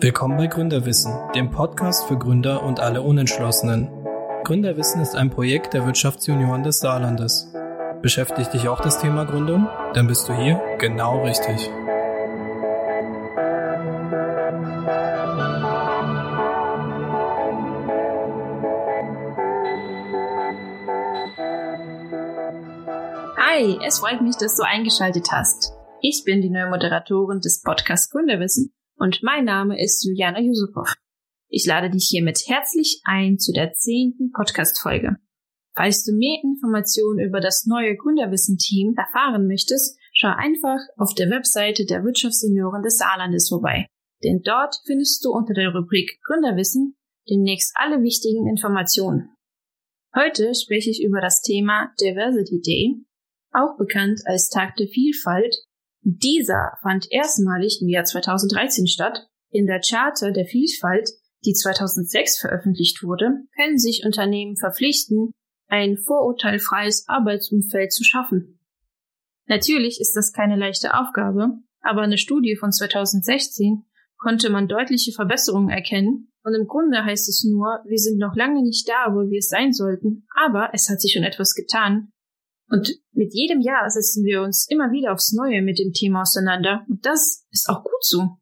Willkommen bei Gründerwissen, dem Podcast für Gründer und alle Unentschlossenen. Gründerwissen ist ein Projekt der Wirtschaftsjunioren des Saarlandes. Beschäftigt dich auch das Thema Gründung? Dann bist du hier genau richtig. Hi, es freut mich, dass du eingeschaltet hast. Ich bin die neue Moderatorin des Podcasts Gründerwissen und mein Name ist Juliana Yusupow. Ich lade dich hiermit herzlich ein zu der zehnten Podcast-Folge. Falls du mehr Informationen über das neue Gründerwissen-Team erfahren möchtest, schau einfach auf der Webseite der Wirtschaftssenioren des Saarlandes vorbei. Denn dort findest du unter der Rubrik Gründerwissen demnächst alle wichtigen Informationen. Heute spreche ich über das Thema Diversity Day, auch bekannt als Tag der Vielfalt dieser fand erstmalig im Jahr 2013 statt. In der Charta der Vielfalt, die 2006 veröffentlicht wurde, können sich Unternehmen verpflichten, ein vorurteilfreies Arbeitsumfeld zu schaffen. Natürlich ist das keine leichte Aufgabe, aber eine Studie von 2016 konnte man deutliche Verbesserungen erkennen und im Grunde heißt es nur, wir sind noch lange nicht da, wo wir es sein sollten, aber es hat sich schon etwas getan und mit jedem Jahr setzen wir uns immer wieder aufs Neue mit dem Thema auseinander. Und das ist auch gut so.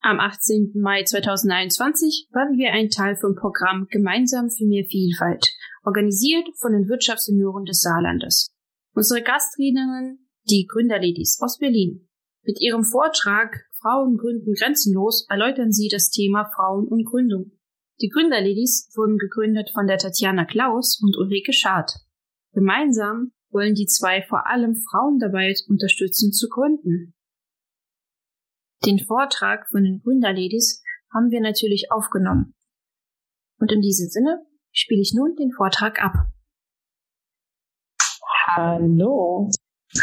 Am 18. Mai 2021 waren wir ein Teil vom Programm Gemeinsam für mehr Vielfalt, organisiert von den Wirtschaftssenioren des Saarlandes. Unsere Gastrednerin, die Gründerladies aus Berlin. Mit ihrem Vortrag Frauen gründen grenzenlos erläutern sie das Thema Frauen und Gründung. Die Gründerladies wurden gegründet von der Tatjana Klaus und Ulrike Schad. Gemeinsam wollen die zwei vor allem Frauen dabei unterstützen zu gründen. Den Vortrag von den Gründerladies haben wir natürlich aufgenommen. Und in diesem Sinne spiele ich nun den Vortrag ab. Hallo,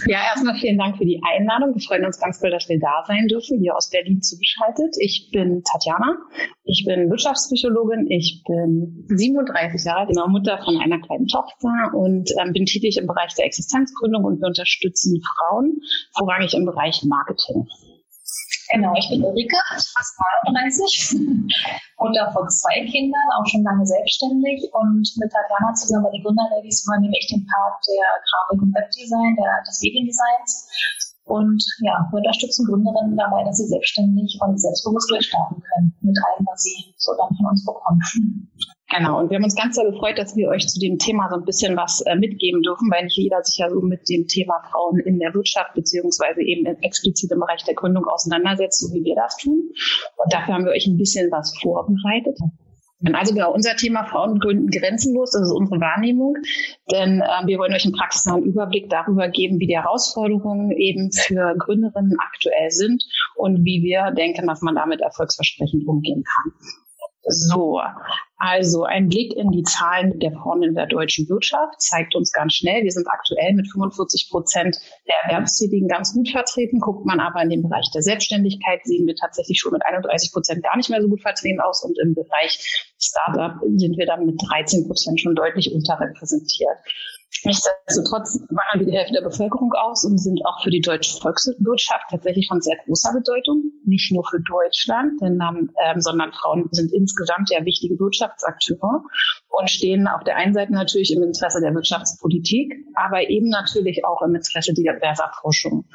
ja, erstmal vielen Dank für die Einladung. Wir freuen uns ganz doll, dass wir da sein dürfen, hier aus Berlin zugeschaltet. Ich bin Tatjana. Ich bin Wirtschaftspsychologin. Ich bin 37 Jahre alt, Mutter von einer kleinen Tochter und ähm, bin tätig im Bereich der Existenzgründung und wir unterstützen Frauen, vorrangig im Bereich Marketing. Genau, ich bin Ulrike, fast 39, Mutter von zwei Kindern, auch schon lange selbstständig. Und mit Tatjana zusammen bei den Gründerladies übernehme ich den Part der Grafik- und Webdesign, der, des Mediendesigns. Und ja, wir unterstützen Gründerinnen dabei, dass sie selbstständig und selbstbewusst durchstarten können mit allem, was sie so dann von uns bekommen. Genau, und wir haben uns ganz sehr gefreut, dass wir euch zu dem Thema so ein bisschen was äh, mitgeben dürfen, weil nicht jeder sich ja so mit dem Thema Frauen in der Wirtschaft beziehungsweise eben explizit im Bereich der Gründung auseinandersetzt, so wie wir das tun. Und dafür haben wir euch ein bisschen was vorbereitet. Also genau, unser Thema Frauen gründen grenzenlos, das ist unsere Wahrnehmung. Denn äh, wir wollen euch einen praxisnahen Überblick darüber geben, wie die Herausforderungen eben für Gründerinnen aktuell sind und wie wir denken, dass man damit erfolgsversprechend umgehen kann. So, also ein Blick in die Zahlen der Frauen in der deutschen Wirtschaft zeigt uns ganz schnell, wir sind aktuell mit 45 Prozent der Erwerbstätigen ganz gut vertreten. Guckt man aber in den Bereich der Selbstständigkeit, sehen wir tatsächlich schon mit 31 Prozent gar nicht mehr so gut vertreten aus. Und im Bereich Startup sind wir dann mit 13 Prozent schon deutlich unterrepräsentiert. Nichtsdestotrotz machen wir die Hälfte der Bevölkerung aus und sind auch für die deutsche Volkswirtschaft tatsächlich von sehr großer Bedeutung. Nicht nur für Deutschland, denn, ähm, sondern Frauen sind insgesamt ja wichtige Wirtschaftsakteure und stehen auf der einen Seite natürlich im Interesse der Wirtschaftspolitik, aber eben natürlich auch im Interesse diverser Forschung.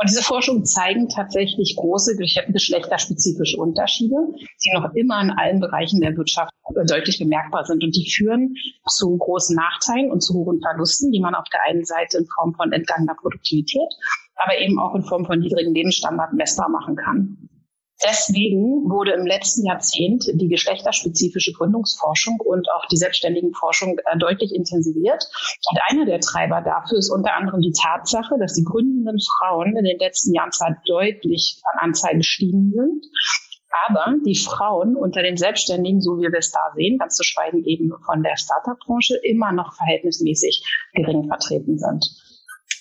Und diese Forschung zeigen tatsächlich große geschlechterspezifische Unterschiede, die noch immer in allen Bereichen der Wirtschaft deutlich bemerkbar sind. Und die führen zu großen Nachteilen und zu hohen Verlusten, die man auf der einen Seite in Form von entgangener Produktivität, aber eben auch in Form von niedrigen Lebensstandards messbar machen kann. Deswegen wurde im letzten Jahrzehnt die geschlechterspezifische Gründungsforschung und auch die selbstständigen Forschung äh, deutlich intensiviert. Und einer der Treiber dafür ist unter anderem die Tatsache, dass die gründenden Frauen in den letzten Jahren zwar deutlich an Anzahl gestiegen sind, aber die Frauen unter den Selbstständigen, so wie wir es da sehen, ganz zu schweigen eben von der Startup-Branche, immer noch verhältnismäßig gering vertreten sind.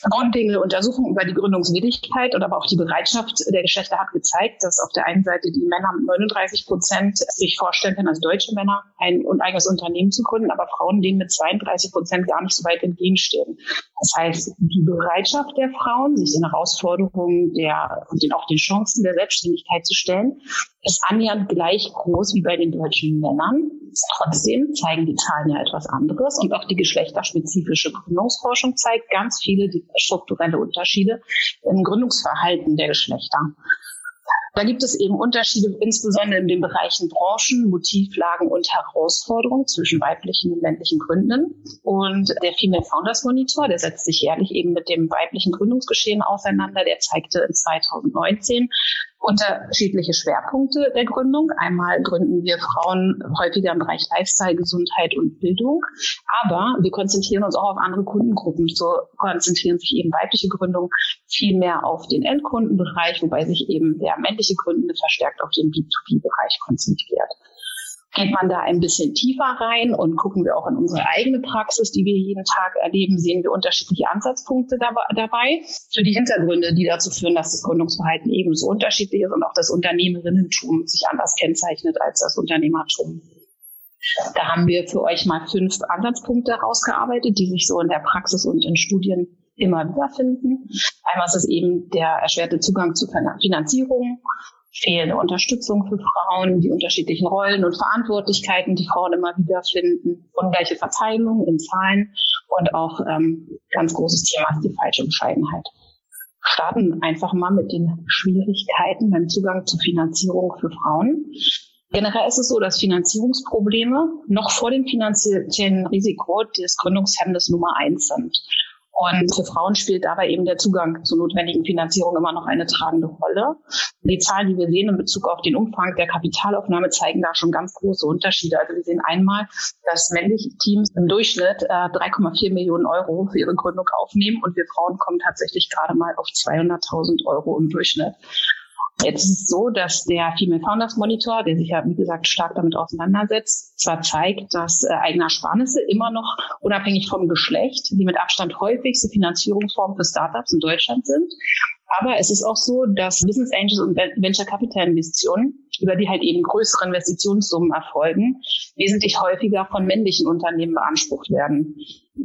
Grundlegende Untersuchung über die Gründungswilligkeit und aber auch die Bereitschaft der Geschlechter hat gezeigt, dass auf der einen Seite die Männer mit 39 Prozent sich vorstellen können, als deutsche Männer ein, eigenes Unternehmen zu gründen, aber Frauen denen mit 32 Prozent gar nicht so weit entgegenstehen. Das heißt, die Bereitschaft der Frauen, sich den Herausforderungen der und den, auch den Chancen der Selbstständigkeit zu stellen, ist annähernd gleich groß wie bei den deutschen Männern. Trotzdem zeigen die Zahlen ja etwas anderes und auch die geschlechterspezifische Gründungsforschung zeigt ganz viele strukturelle Unterschiede im Gründungsverhalten der Geschlechter. Da gibt es eben Unterschiede, insbesondere in den Bereichen Branchen, Motivlagen und Herausforderungen zwischen weiblichen und männlichen Gründenden. Und der Female Founders Monitor, der setzt sich jährlich eben mit dem weiblichen Gründungsgeschehen auseinander. Der zeigte in 2019 unterschiedliche Schwerpunkte der Gründung. Einmal gründen wir Frauen häufiger im Bereich Lifestyle, Gesundheit und Bildung. Aber wir konzentrieren uns auch auf andere Kundengruppen. So konzentrieren sich eben weibliche Gründungen viel mehr auf den Endkundenbereich, wobei sich eben der männliche Gründende verstärkt auf den B2B-Bereich konzentriert geht man da ein bisschen tiefer rein und gucken wir auch in unsere eigene Praxis, die wir jeden Tag erleben, sehen wir unterschiedliche Ansatzpunkte dabei für die Hintergründe, die dazu führen, dass das Gründungsverhalten ebenso unterschiedlich ist und auch das Unternehmerinnentum sich anders kennzeichnet als das Unternehmertum. Da haben wir für euch mal fünf Ansatzpunkte herausgearbeitet, die sich so in der Praxis und in Studien immer wieder finden. Einmal ist es eben der erschwerte Zugang zu Finanzierung, fehlende Unterstützung für Frauen, die unterschiedlichen Rollen und Verantwortlichkeiten, die Frauen immer wieder finden, ungleiche Verteilung in Zahlen und auch ähm, ganz großes Thema ist die falsche Bescheidenheit. Starten einfach mal mit den Schwierigkeiten beim Zugang zu Finanzierung für Frauen. Generell ist es so, dass Finanzierungsprobleme noch vor dem finanziellen Risiko des Gründungshemmnisses Nummer eins sind. Und für Frauen spielt dabei eben der Zugang zur notwendigen Finanzierung immer noch eine tragende Rolle. Die Zahlen, die wir sehen in Bezug auf den Umfang der Kapitalaufnahme, zeigen da schon ganz große Unterschiede. Also wir sehen einmal, dass männliche Teams im Durchschnitt äh, 3,4 Millionen Euro für ihre Gründung aufnehmen und wir Frauen kommen tatsächlich gerade mal auf 200.000 Euro im Durchschnitt. Jetzt ist es so, dass der Female Founders Monitor, der sich ja, wie gesagt, stark damit auseinandersetzt, zwar zeigt, dass äh, eigene Ersparnisse immer noch unabhängig vom Geschlecht die mit Abstand häufigste Finanzierungsform für Startups in Deutschland sind. Aber es ist auch so, dass Business Angels und Venture Capital Investitionen, über die halt eben größere Investitionssummen erfolgen, wesentlich häufiger von männlichen Unternehmen beansprucht werden.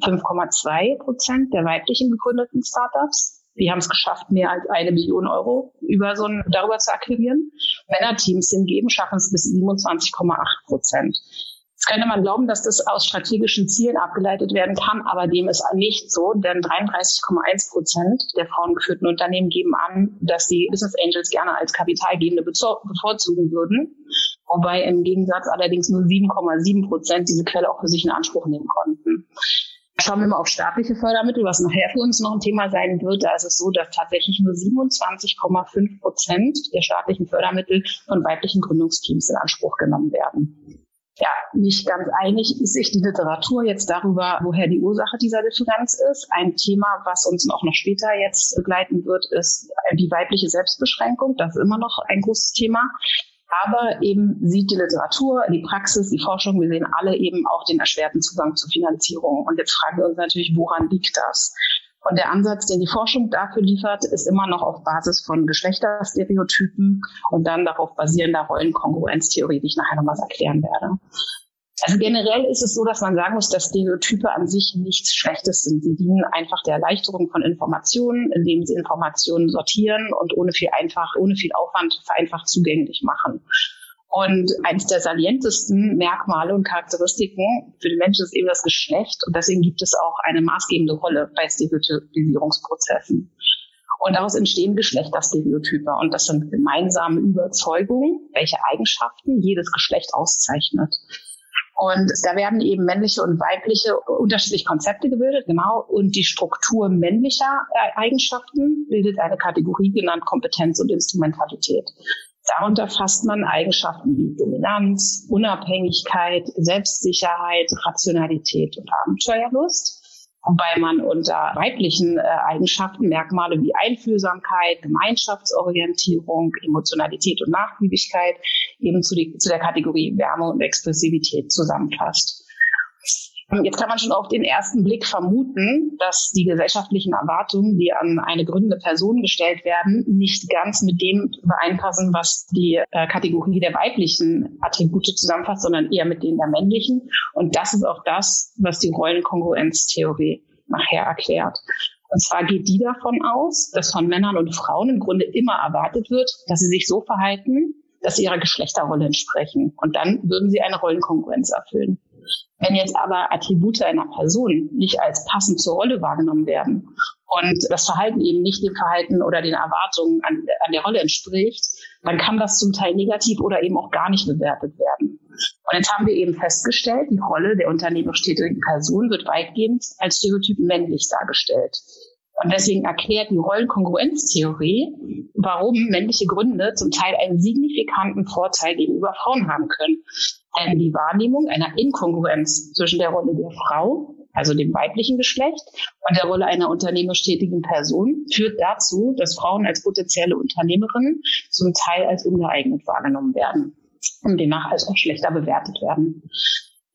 5,2 Prozent der weiblichen gegründeten Startups die haben es geschafft, mehr als eine Million Euro über so ein, darüber zu akquirieren. Männerteams hingegen schaffen es bis 27,8 Prozent. Jetzt könnte man glauben, dass das aus strategischen Zielen abgeleitet werden kann, aber dem ist nicht so, denn 33,1 Prozent der frauengeführten Unternehmen geben an, dass die Business Angels gerne als Kapitalgebende bevorzugen würden, wobei im Gegensatz allerdings nur 7,7 Prozent diese Quelle auch für sich in Anspruch nehmen konnten. Schauen wir mal auf staatliche Fördermittel, was nachher für uns noch ein Thema sein wird. Da ist es so, dass tatsächlich nur 27,5 Prozent der staatlichen Fördermittel von weiblichen Gründungsteams in Anspruch genommen werden. Ja, nicht ganz einig ist sich die Literatur jetzt darüber, woher die Ursache dieser Differenz ist. Ein Thema, was uns auch noch später jetzt begleiten wird, ist die weibliche Selbstbeschränkung. Das ist immer noch ein großes Thema. Aber eben sieht die Literatur, die Praxis, die Forschung, wir sehen alle eben auch den erschwerten Zugang zur Finanzierung. Und jetzt fragen wir uns natürlich, woran liegt das? Und der Ansatz, den die Forschung dafür liefert, ist immer noch auf Basis von Geschlechterstereotypen und dann darauf basierender Rollenkongruenztheorie, die ich nachher noch mal erklären werde. Also generell ist es so, dass man sagen muss, dass Stereotype an sich nichts Schlechtes sind. Sie dienen einfach der Erleichterung von Informationen, indem sie Informationen sortieren und ohne viel einfach, ohne viel Aufwand vereinfacht zugänglich machen. Und eines der salientesten Merkmale und Charakteristiken für den Menschen ist eben das Geschlecht. Und deswegen gibt es auch eine maßgebende Rolle bei Stereotypisierungsprozessen. Und daraus entstehen Geschlechterstereotype. Und das sind gemeinsame Überzeugungen, welche Eigenschaften jedes Geschlecht auszeichnet. Und da werden eben männliche und weibliche unterschiedliche Konzepte gebildet, genau. Und die Struktur männlicher äh, Eigenschaften bildet eine Kategorie genannt Kompetenz und Instrumentalität. Darunter fasst man Eigenschaften wie Dominanz, Unabhängigkeit, Selbstsicherheit, Rationalität und Abenteuerlust wobei man unter weiblichen äh, Eigenschaften Merkmale wie Einfühlsamkeit, Gemeinschaftsorientierung, Emotionalität und Nachgiebigkeit eben zu, die, zu der Kategorie Wärme und Expressivität zusammenfasst. Jetzt kann man schon auf den ersten Blick vermuten, dass die gesellschaftlichen Erwartungen, die an eine gründende Person gestellt werden, nicht ganz mit dem übereinpassen, was die äh, Kategorie der weiblichen Attribute zusammenfasst, sondern eher mit denen der männlichen. Und das ist auch das, was die Rollenkongruenztheorie nachher erklärt. Und zwar geht die davon aus, dass von Männern und Frauen im Grunde immer erwartet wird, dass sie sich so verhalten, dass sie ihrer Geschlechterrolle entsprechen. Und dann würden sie eine Rollenkongruenz erfüllen. Wenn jetzt aber Attribute einer Person nicht als passend zur Rolle wahrgenommen werden und das Verhalten eben nicht dem Verhalten oder den Erwartungen an, an der Rolle entspricht, dann kann das zum Teil negativ oder eben auch gar nicht bewertet werden. Und jetzt haben wir eben festgestellt, die Rolle der unternehmerisch tätigen Person wird weitgehend als Stereotyp männlich dargestellt. Und deswegen erklärt die Rollenkongruenztheorie, warum männliche Gründe zum Teil einen signifikanten Vorteil gegenüber Frauen haben können. Denn die Wahrnehmung einer Inkongruenz zwischen der Rolle der Frau, also dem weiblichen Geschlecht, und der Rolle einer unternehmerisch tätigen Person führt dazu, dass Frauen als potenzielle Unternehmerinnen zum Teil als ungeeignet wahrgenommen werden und demnach als auch schlechter bewertet werden.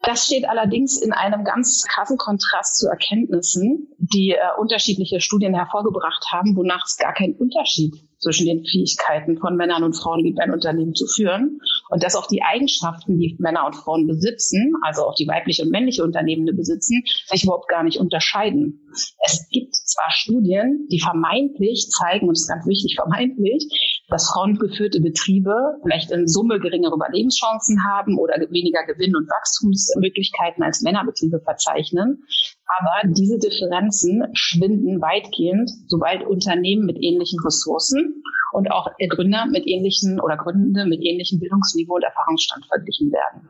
Das steht allerdings in einem ganz krassen Kontrast zu Erkenntnissen, die äh, unterschiedliche Studien hervorgebracht haben, wonach es gar keinen Unterschied zwischen den Fähigkeiten von Männern und Frauen gibt, ein Unternehmen zu führen und dass auch die Eigenschaften, die Männer und Frauen besitzen, also auch die weibliche und männliche Unternehmende besitzen, sich überhaupt gar nicht unterscheiden. Es gibt zwar Studien, die vermeintlich zeigen, und das ist ganz wichtig, vermeintlich, dass frauengeführte Betriebe vielleicht in Summe geringere Überlebenschancen haben oder weniger Gewinn- und Wachstumsmöglichkeiten als Männerbetriebe verzeichnen. Aber diese Differenzen schwinden weitgehend, sobald Unternehmen mit ähnlichen Ressourcen und auch Gründer mit ähnlichen oder Gründende mit ähnlichem Bildungsniveau und Erfahrungsstand verglichen werden.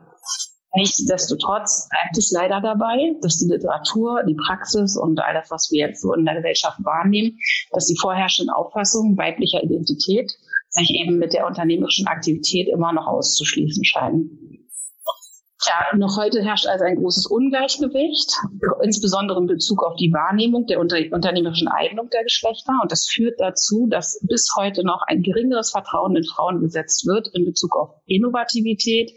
Nichtsdestotrotz bleibt es leider dabei, dass die Literatur, die Praxis und all das, was wir jetzt so in der Gesellschaft wahrnehmen, dass die vorherrschenden Auffassungen weiblicher Identität sich eben mit der unternehmerischen Aktivität immer noch auszuschließen scheinen. Ja, noch heute herrscht also ein großes Ungleichgewicht, insbesondere in Bezug auf die Wahrnehmung der unter unternehmerischen Eignung der Geschlechter. Und das führt dazu, dass bis heute noch ein geringeres Vertrauen in Frauen gesetzt wird in Bezug auf Innovativität,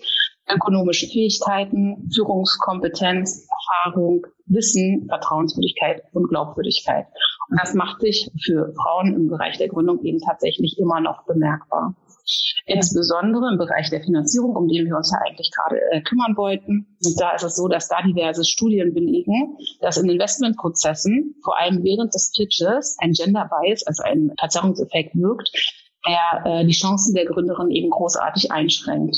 ökonomische Fähigkeiten, Führungskompetenz, Erfahrung, Wissen, Vertrauenswürdigkeit und Glaubwürdigkeit. Und das macht sich für Frauen im Bereich der Gründung eben tatsächlich immer noch bemerkbar. Insbesondere im Bereich der Finanzierung, um den wir uns ja eigentlich gerade äh, kümmern wollten. Und da ist es so, dass da diverse Studien belegen, dass in Investmentprozessen, vor allem während des Pitches, ein Gender Bias, also ein Verzerrungseffekt wirkt, der äh, die Chancen der Gründerin eben großartig einschränkt.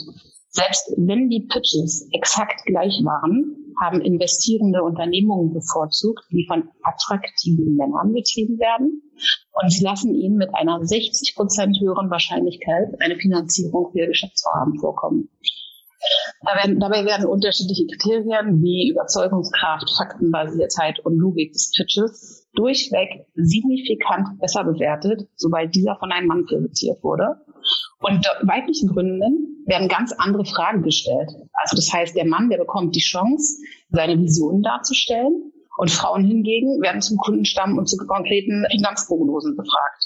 Selbst wenn die Pitches exakt gleich waren, haben investierende Unternehmungen bevorzugt, die von attraktiven Männern betrieben werden. Und sie lassen ihnen mit einer 60 Prozent höheren Wahrscheinlichkeit eine Finanzierung für ihr Geschäftsvorhaben vorkommen. Dabei werden unterschiedliche Kriterien wie Überzeugungskraft, Faktenbasiertheit und Logik des Pitches durchweg signifikant besser bewertet, sobald dieser von einem Mann präsentiert wurde. Und weiblichen Gründen werden ganz andere Fragen gestellt. Also das heißt, der Mann, der bekommt die Chance, seine Visionen darzustellen. Und Frauen hingegen werden zum Kundenstamm und zu konkreten Finanzprognosen befragt.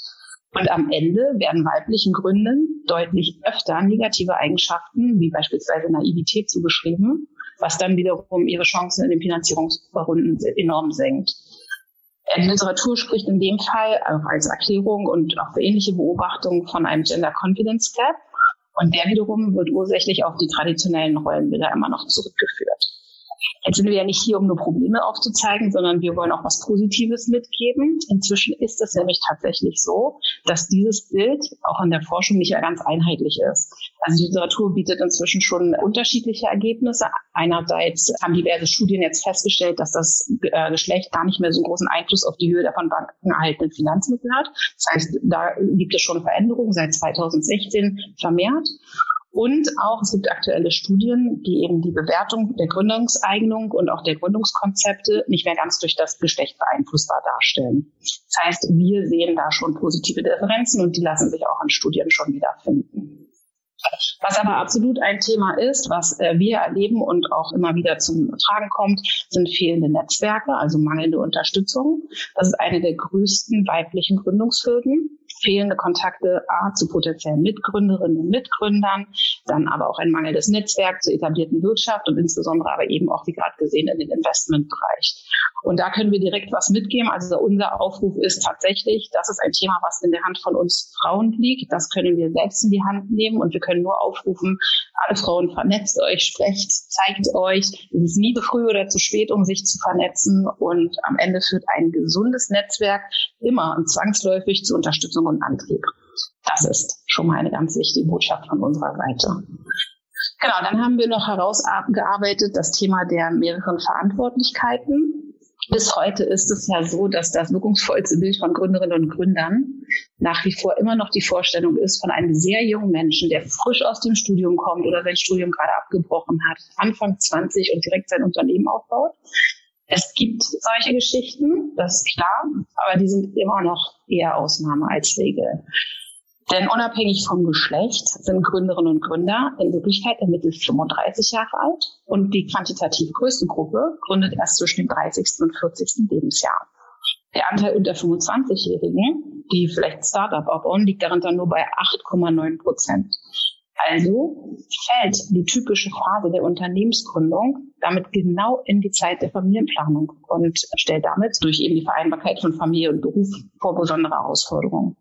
Und am Ende werden weiblichen Gründen deutlich öfter negative Eigenschaften, wie beispielsweise Naivität, zugeschrieben, was dann wiederum ihre Chancen in den Finanzierungsrunden enorm senkt. Die Literatur spricht in dem Fall auch als Erklärung und auch für ähnliche Beobachtungen von einem Gender Confidence Gap. Und der wiederum wird ursächlich auf die traditionellen Rollenbilder immer noch zurückgeführt. Jetzt sind wir ja nicht hier, um nur Probleme aufzuzeigen, sondern wir wollen auch was Positives mitgeben. Inzwischen ist es nämlich tatsächlich so, dass dieses Bild auch in der Forschung nicht ganz einheitlich ist. Also die Literatur bietet inzwischen schon unterschiedliche Ergebnisse. Einerseits haben diverse Studien jetzt festgestellt, dass das äh, Geschlecht gar nicht mehr so einen großen Einfluss auf die Höhe der von Banken erhaltenen Finanzmittel hat. Das heißt, da gibt es schon Veränderungen seit 2016 vermehrt. Und auch es gibt aktuelle Studien, die eben die Bewertung der Gründungseignung und auch der Gründungskonzepte nicht mehr ganz durch das Geschlecht beeinflussbar darstellen. Das heißt, wir sehen da schon positive Differenzen und die lassen sich auch in Studien schon wiederfinden. Was aber absolut ein Thema ist, was äh, wir erleben und auch immer wieder zum Tragen kommt, sind fehlende Netzwerke, also mangelnde Unterstützung. Das ist eine der größten weiblichen Gründungshürden. Fehlende Kontakte A, zu potenziellen Mitgründerinnen und Mitgründern, dann aber auch ein mangelndes Netzwerk zur etablierten Wirtschaft und insbesondere aber eben auch, wie gerade gesehen, in den Investmentbereich. Und da können wir direkt was mitgeben. Also unser Aufruf ist tatsächlich, das ist ein Thema, was in der Hand von uns Frauen liegt. Das können wir selbst in die Hand nehmen und wir können nur aufrufen, alle Frauen vernetzt euch, sprecht, zeigt euch. Es ist nie zu früh oder zu spät, um sich zu vernetzen und am Ende führt ein gesundes Netzwerk immer und zwangsläufig zur Unterstützung und Antrieb. Das ist schon mal eine ganz wichtige Botschaft von unserer Seite. Genau, dann haben wir noch herausgearbeitet das Thema der mehreren Verantwortlichkeiten. Bis heute ist es ja so, dass das wirkungsvollste Bild von Gründerinnen und Gründern nach wie vor immer noch die Vorstellung ist von einem sehr jungen Menschen, der frisch aus dem Studium kommt oder sein Studium gerade abgebrochen hat, Anfang 20 und direkt sein Unternehmen aufbaut. Es gibt solche Geschichten, das ist klar, aber die sind immer noch eher Ausnahme als Regel. Denn unabhängig vom Geschlecht sind Gründerinnen und Gründer in Wirklichkeit ermittelt 35 Jahre alt und die quantitativ größte Gruppe gründet erst zwischen dem 30. und 40. Lebensjahr. Der Anteil unter 25-Jährigen, die vielleicht Startup aufbauen, liegt darunter nur bei 8,9 Prozent. Also fällt die typische Phase der Unternehmensgründung damit genau in die Zeit der Familienplanung und stellt damit durch eben die Vereinbarkeit von Familie und Beruf vor besondere Herausforderungen.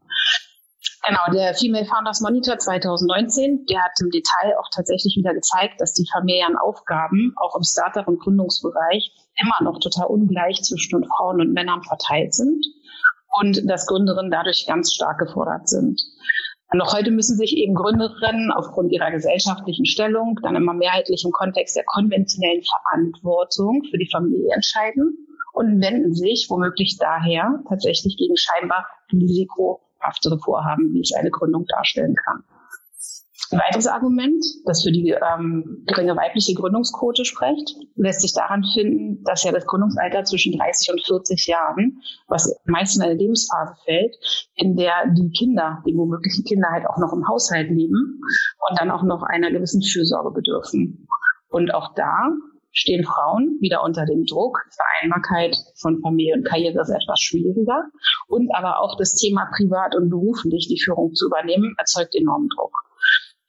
Genau, der Female Founders Monitor 2019, der hat im Detail auch tatsächlich wieder gezeigt, dass die Familienaufgaben auch im Startup- und Gründungsbereich immer noch total ungleich zwischen Frauen und Männern verteilt sind und dass Gründerinnen dadurch ganz stark gefordert sind. Noch heute müssen sich eben Gründerinnen aufgrund ihrer gesellschaftlichen Stellung dann immer mehrheitlich im Kontext der konventionellen Verantwortung für die Familie entscheiden und wenden sich womöglich daher tatsächlich gegen scheinbar risikohaftere Vorhaben, wie es eine Gründung darstellen kann. Ein weiteres Argument, das für die ähm, geringe weibliche Gründungsquote spricht, lässt sich daran finden, dass ja das Gründungsalter zwischen 30 und 40 Jahren, was meist in eine Lebensphase fällt, in der die Kinder, die womöglichen Kinder halt auch noch im Haushalt leben und dann auch noch einer gewissen Fürsorge bedürfen. Und auch da stehen Frauen wieder unter dem Druck. Vereinbarkeit von Familie und Karriere ist etwas schwieriger. Und aber auch das Thema privat und beruflich die Führung zu übernehmen, erzeugt enormen Druck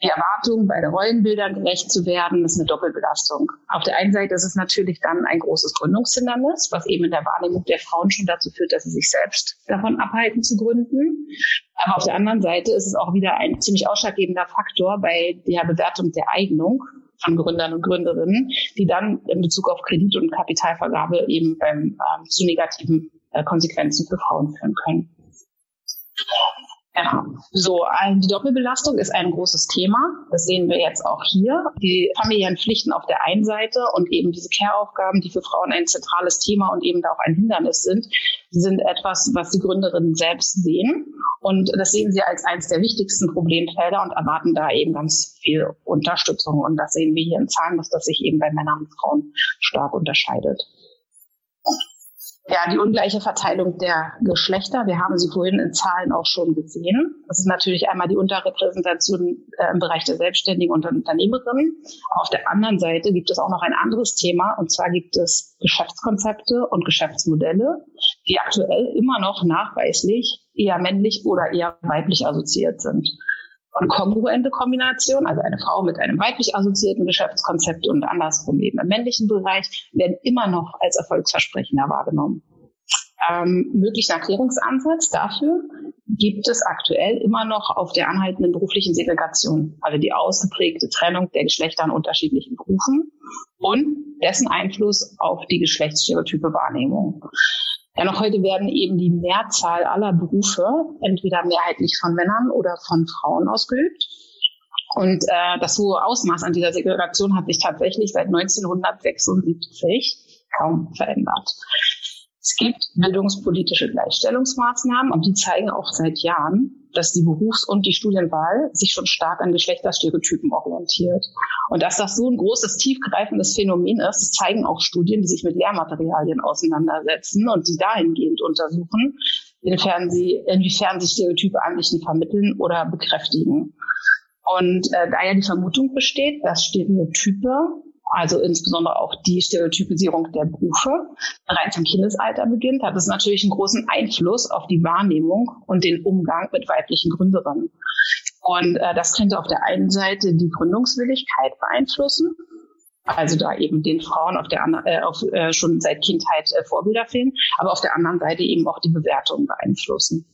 die Erwartung, bei den Rollenbildern gerecht zu werden, ist eine Doppelbelastung. Auf der einen Seite ist es natürlich dann ein großes Gründungshindernis, was eben in der Wahrnehmung der Frauen schon dazu führt, dass sie sich selbst davon abhalten zu gründen. Aber auf der anderen Seite ist es auch wieder ein ziemlich ausschlaggebender Faktor bei der Bewertung der Eignung von Gründern und Gründerinnen, die dann in Bezug auf Kredit- und Kapitalvergabe eben beim, ähm, zu negativen äh, Konsequenzen für Frauen führen können. Genau. So, die Doppelbelastung ist ein großes Thema. Das sehen wir jetzt auch hier. Die familiären Pflichten auf der einen Seite und eben diese Care-Aufgaben, die für Frauen ein zentrales Thema und eben da auch ein Hindernis sind, sind etwas, was die Gründerinnen selbst sehen. Und das sehen sie als eines der wichtigsten Problemfelder und erwarten da eben ganz viel Unterstützung. Und das sehen wir hier in Zahlen, dass das sich eben bei Männern und Frauen stark unterscheidet. Ja, die ungleiche Verteilung der Geschlechter. Wir haben sie vorhin in Zahlen auch schon gesehen. Das ist natürlich einmal die Unterrepräsentation äh, im Bereich der Selbstständigen und Unternehmerinnen. Auf der anderen Seite gibt es auch noch ein anderes Thema. Und zwar gibt es Geschäftskonzepte und Geschäftsmodelle, die aktuell immer noch nachweislich eher männlich oder eher weiblich assoziiert sind. Und kongruente Kombination, also eine Frau mit einem weiblich assoziierten Geschäftskonzept und andersrum eben im männlichen Bereich, werden immer noch als erfolgsversprechender wahrgenommen. Ähm, möglicher Erklärungsansatz dafür gibt es aktuell immer noch auf der anhaltenden beruflichen Segregation, also die ausgeprägte Trennung der Geschlechter in unterschiedlichen Berufen und dessen Einfluss auf die geschlechtsstereotype Wahrnehmung. Ja, noch heute werden eben die Mehrzahl aller Berufe entweder mehrheitlich von Männern oder von Frauen ausgeübt. Und äh, das hohe Ausmaß an dieser Segregation hat sich tatsächlich seit 1976 kaum verändert. Es gibt bildungspolitische Gleichstellungsmaßnahmen und die zeigen auch seit Jahren, dass die Berufs- und die Studienwahl sich schon stark an Geschlechterstereotypen orientiert. Und dass das so ein großes, tiefgreifendes Phänomen ist, das zeigen auch Studien, die sich mit Lehrmaterialien auseinandersetzen und die dahingehend untersuchen, inwiefern sie, inwiefern sie Stereotype Ansichten vermitteln oder bekräftigen. Und äh, da ja die Vermutung besteht, dass Stereotype also insbesondere auch die Stereotypisierung der Berufe, bereits im Kindesalter beginnt, hat es natürlich einen großen Einfluss auf die Wahrnehmung und den Umgang mit weiblichen Gründerinnen. Und äh, das könnte auf der einen Seite die Gründungswilligkeit beeinflussen, also da eben den Frauen auf der äh, auf, äh, schon seit Kindheit äh, Vorbilder fehlen, aber auf der anderen Seite eben auch die Bewertung beeinflussen.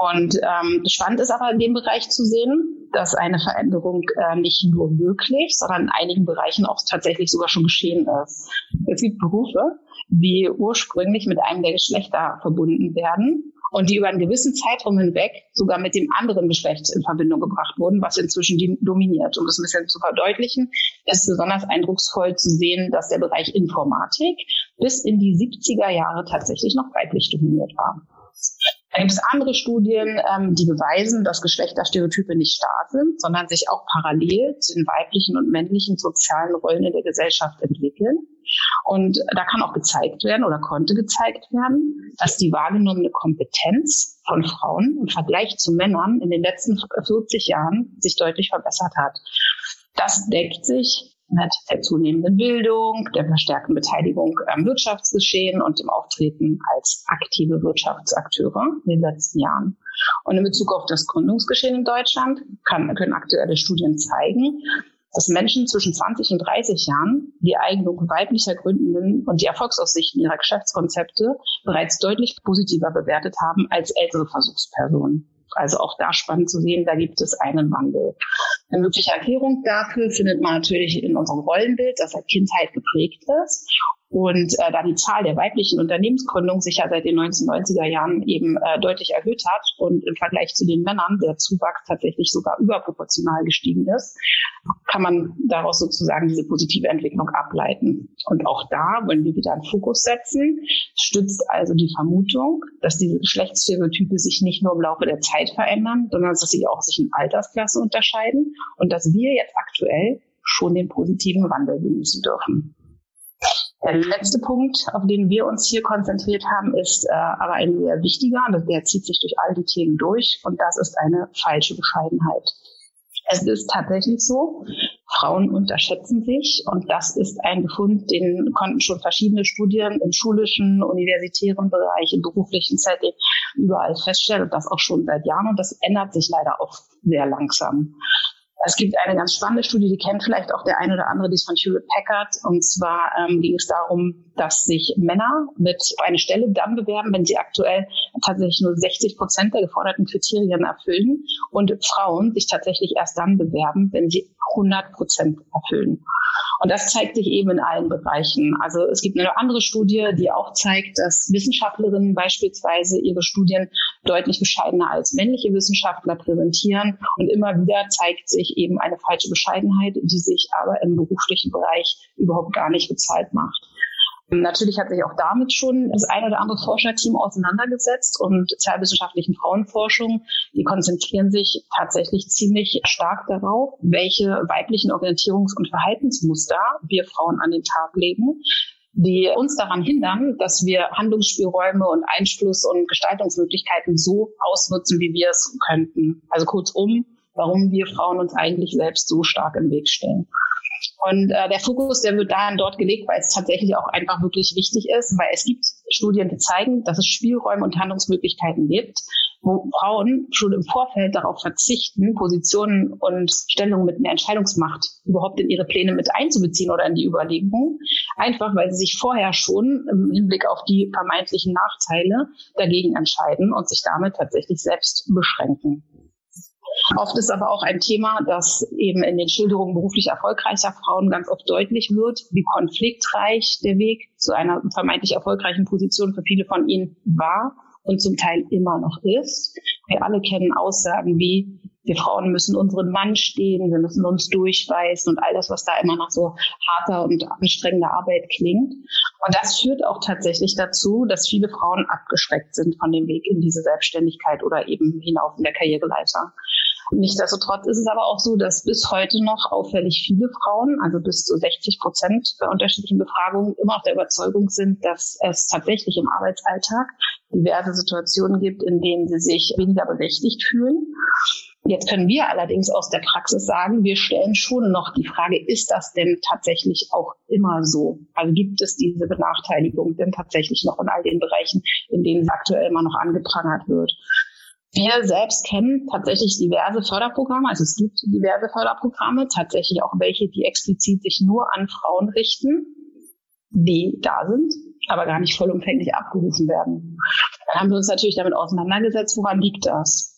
Und ähm, spannend ist aber in dem Bereich zu sehen, dass eine Veränderung äh, nicht nur möglich, sondern in einigen Bereichen auch tatsächlich sogar schon geschehen ist. Es gibt Berufe, die ursprünglich mit einem der Geschlechter verbunden werden und die über einen gewissen Zeitraum hinweg sogar mit dem anderen Geschlecht in Verbindung gebracht wurden, was inzwischen dominiert. Um das ein bisschen zu verdeutlichen, ist besonders eindrucksvoll zu sehen, dass der Bereich Informatik bis in die 70er Jahre tatsächlich noch weiblich dominiert war. Da gibt es andere Studien, ähm, die beweisen, dass Geschlechterstereotype nicht starr sind, sondern sich auch parallel zu den weiblichen und männlichen sozialen Rollen in der Gesellschaft entwickeln. Und da kann auch gezeigt werden oder konnte gezeigt werden, dass die wahrgenommene Kompetenz von Frauen im Vergleich zu Männern in den letzten 40 Jahren sich deutlich verbessert hat. Das deckt sich mit der zunehmenden Bildung, der verstärkten Beteiligung am Wirtschaftsgeschehen und dem Auftreten als aktive Wirtschaftsakteure in den letzten Jahren. Und in Bezug auf das Gründungsgeschehen in Deutschland kann, können aktuelle Studien zeigen, dass Menschen zwischen 20 und 30 Jahren die Eignung weiblicher Gründenden und die Erfolgsaussichten ihrer Geschäftskonzepte bereits deutlich positiver bewertet haben als ältere Versuchspersonen. Also auch da spannend zu sehen, da gibt es einen Wandel. Eine mögliche Erklärung dafür findet man natürlich in unserem Rollenbild, das seit Kindheit geprägt ist und äh, da die Zahl der weiblichen Unternehmensgründungen sich ja seit den 1990er Jahren eben äh, deutlich erhöht hat und im Vergleich zu den Männern der Zuwachs tatsächlich sogar überproportional gestiegen ist, kann man daraus sozusagen diese positive Entwicklung ableiten. Und auch da wollen wir wieder einen Fokus setzen, stützt also die Vermutung, dass diese Geschlechtsstereotype sich nicht nur im Laufe der Zeit verändern, sondern dass sie auch sich in Altersklasse unterscheiden und dass wir jetzt aktuell schon den positiven Wandel genießen dürfen. Der letzte Punkt, auf den wir uns hier konzentriert haben, ist äh, aber ein sehr wichtiger, und der zieht sich durch all die Themen durch, und das ist eine falsche Bescheidenheit. Es ist tatsächlich so, Frauen unterschätzen sich und das ist ein Befund, den konnten schon verschiedene Studien im schulischen, universitären Bereich, im beruflichen Setting überall feststellen und das auch schon seit Jahren und das ändert sich leider auch sehr langsam. Es gibt eine ganz spannende Studie, die kennt vielleicht auch der eine oder andere, die ist von Hewlett Packard. Und zwar ähm, ging es darum, dass sich Männer mit eine Stelle dann bewerben, wenn sie aktuell tatsächlich nur 60 Prozent der geforderten Kriterien erfüllen und Frauen sich tatsächlich erst dann bewerben, wenn sie 100 Prozent erfüllen. Und das zeigt sich eben in allen Bereichen. Also es gibt eine andere Studie, die auch zeigt, dass Wissenschaftlerinnen beispielsweise ihre Studien deutlich bescheidener als männliche Wissenschaftler präsentieren. Und immer wieder zeigt sich eben eine falsche Bescheidenheit, die sich aber im beruflichen Bereich überhaupt gar nicht bezahlt macht. Natürlich hat sich auch damit schon das ein oder andere Forscherteam auseinandergesetzt und sozialwissenschaftlichen Frauenforschung, die konzentrieren sich tatsächlich ziemlich stark darauf, welche weiblichen Orientierungs- und Verhaltensmuster wir Frauen an den Tag legen, die uns daran hindern, dass wir Handlungsspielräume und Einfluss und Gestaltungsmöglichkeiten so ausnutzen, wie wir es könnten. Also kurzum, warum wir Frauen uns eigentlich selbst so stark im Weg stellen. Und äh, der Fokus, der wird dann dort gelegt, weil es tatsächlich auch einfach wirklich wichtig ist, weil es gibt Studien, die zeigen, dass es Spielräume und Handlungsmöglichkeiten gibt, wo Frauen schon im Vorfeld darauf verzichten, Positionen und Stellungen mit mehr Entscheidungsmacht überhaupt in ihre Pläne mit einzubeziehen oder in die Überlegungen, einfach weil sie sich vorher schon im Hinblick auf die vermeintlichen Nachteile dagegen entscheiden und sich damit tatsächlich selbst beschränken. Oft ist aber auch ein Thema, das eben in den Schilderungen beruflich erfolgreicher Frauen ganz oft deutlich wird, wie konfliktreich der Weg zu einer vermeintlich erfolgreichen Position für viele von ihnen war und zum Teil immer noch ist. Wir alle kennen Aussagen wie, wir Frauen müssen unseren Mann stehen, wir müssen uns durchbeißen und all das, was da immer nach so harter und anstrengender Arbeit klingt. Und das führt auch tatsächlich dazu, dass viele Frauen abgeschreckt sind von dem Weg in diese Selbstständigkeit oder eben hinauf in der Karriereleiter. Nichtsdestotrotz ist es aber auch so, dass bis heute noch auffällig viele Frauen, also bis zu 60 Prozent bei unterschiedlichen Befragungen, immer auf der Überzeugung sind, dass es tatsächlich im Arbeitsalltag diverse Situationen gibt, in denen sie sich weniger berechtigt fühlen Jetzt können wir allerdings aus der Praxis sagen, wir stellen schon noch die Frage, ist das denn tatsächlich auch immer so? Also gibt es diese Benachteiligung denn tatsächlich noch in all den Bereichen, in denen es aktuell immer noch angeprangert wird? Wir selbst kennen tatsächlich diverse Förderprogramme, also es gibt diverse Förderprogramme, tatsächlich auch welche, die explizit sich nur an Frauen richten, die da sind, aber gar nicht vollumfänglich abgerufen werden. Dann haben wir uns natürlich damit auseinandergesetzt, woran liegt das?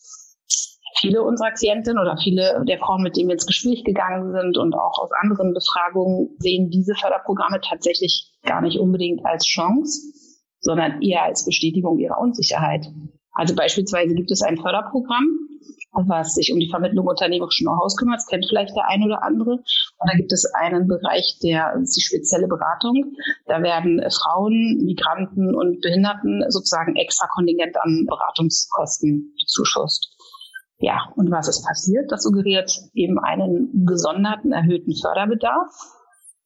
viele unserer Klientinnen oder viele der Frauen, mit denen wir ins Gespräch gegangen sind und auch aus anderen Befragungen sehen diese Förderprogramme tatsächlich gar nicht unbedingt als Chance, sondern eher als Bestätigung ihrer Unsicherheit. Also beispielsweise gibt es ein Förderprogramm, was sich um die Vermittlung unternehmerischen Know-hows kümmert. Das kennt vielleicht der eine oder andere. Und da gibt es einen Bereich, der ist die spezielle Beratung. Da werden Frauen, Migranten und Behinderten sozusagen extra Kontingent an Beratungskosten bezuschusst. Ja, und was ist passiert? Das suggeriert eben einen gesonderten, erhöhten Förderbedarf,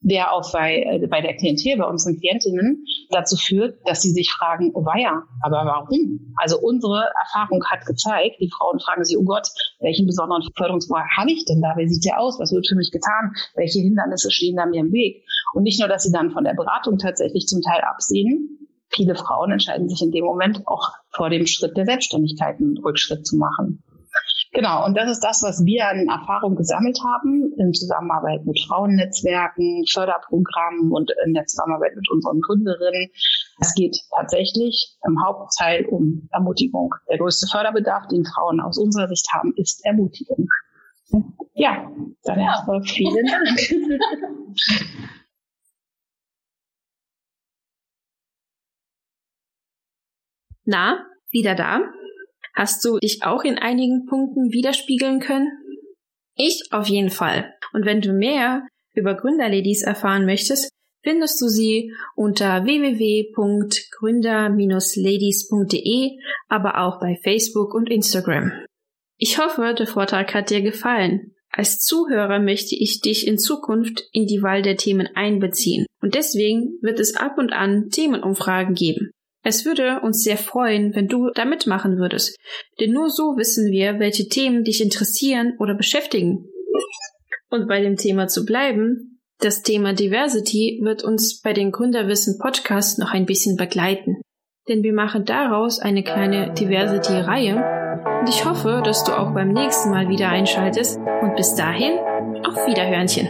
der auch bei, äh, bei der Klientel, bei unseren Klientinnen dazu führt, dass sie sich fragen, oh weia, aber warum? Also unsere Erfahrung hat gezeigt, die Frauen fragen sich, oh Gott, welchen besonderen Förderungsbereich habe ich denn da? Wie sieht der aus? Was wird für mich getan? Welche Hindernisse stehen da mir im Weg? Und nicht nur, dass sie dann von der Beratung tatsächlich zum Teil absehen, viele Frauen entscheiden sich in dem Moment auch vor dem Schritt der Selbstständigkeit einen Rückschritt zu machen. Genau, und das ist das, was wir an Erfahrung gesammelt haben in Zusammenarbeit mit Frauennetzwerken, Förderprogrammen und in der Zusammenarbeit mit unseren Gründerinnen. Es geht tatsächlich im Hauptteil um Ermutigung. Der größte Förderbedarf, den Frauen aus unserer Sicht haben, ist Ermutigung. Ja, dann ja. erstmal vielen Dank. Na, wieder da? Hast du dich auch in einigen Punkten widerspiegeln können? Ich auf jeden Fall. Und wenn du mehr über Gründerladies erfahren möchtest, findest du sie unter www.gründer-ladies.de, aber auch bei Facebook und Instagram. Ich hoffe, der Vortrag hat dir gefallen. Als Zuhörer möchte ich dich in Zukunft in die Wahl der Themen einbeziehen und deswegen wird es ab und an Themenumfragen geben. Es würde uns sehr freuen, wenn du da mitmachen würdest, denn nur so wissen wir, welche Themen dich interessieren oder beschäftigen. Und bei dem Thema zu bleiben, das Thema Diversity wird uns bei den Gründerwissen Podcast noch ein bisschen begleiten. Denn wir machen daraus eine kleine Diversity-Reihe und ich hoffe, dass du auch beim nächsten Mal wieder einschaltest und bis dahin auf Wiederhörnchen.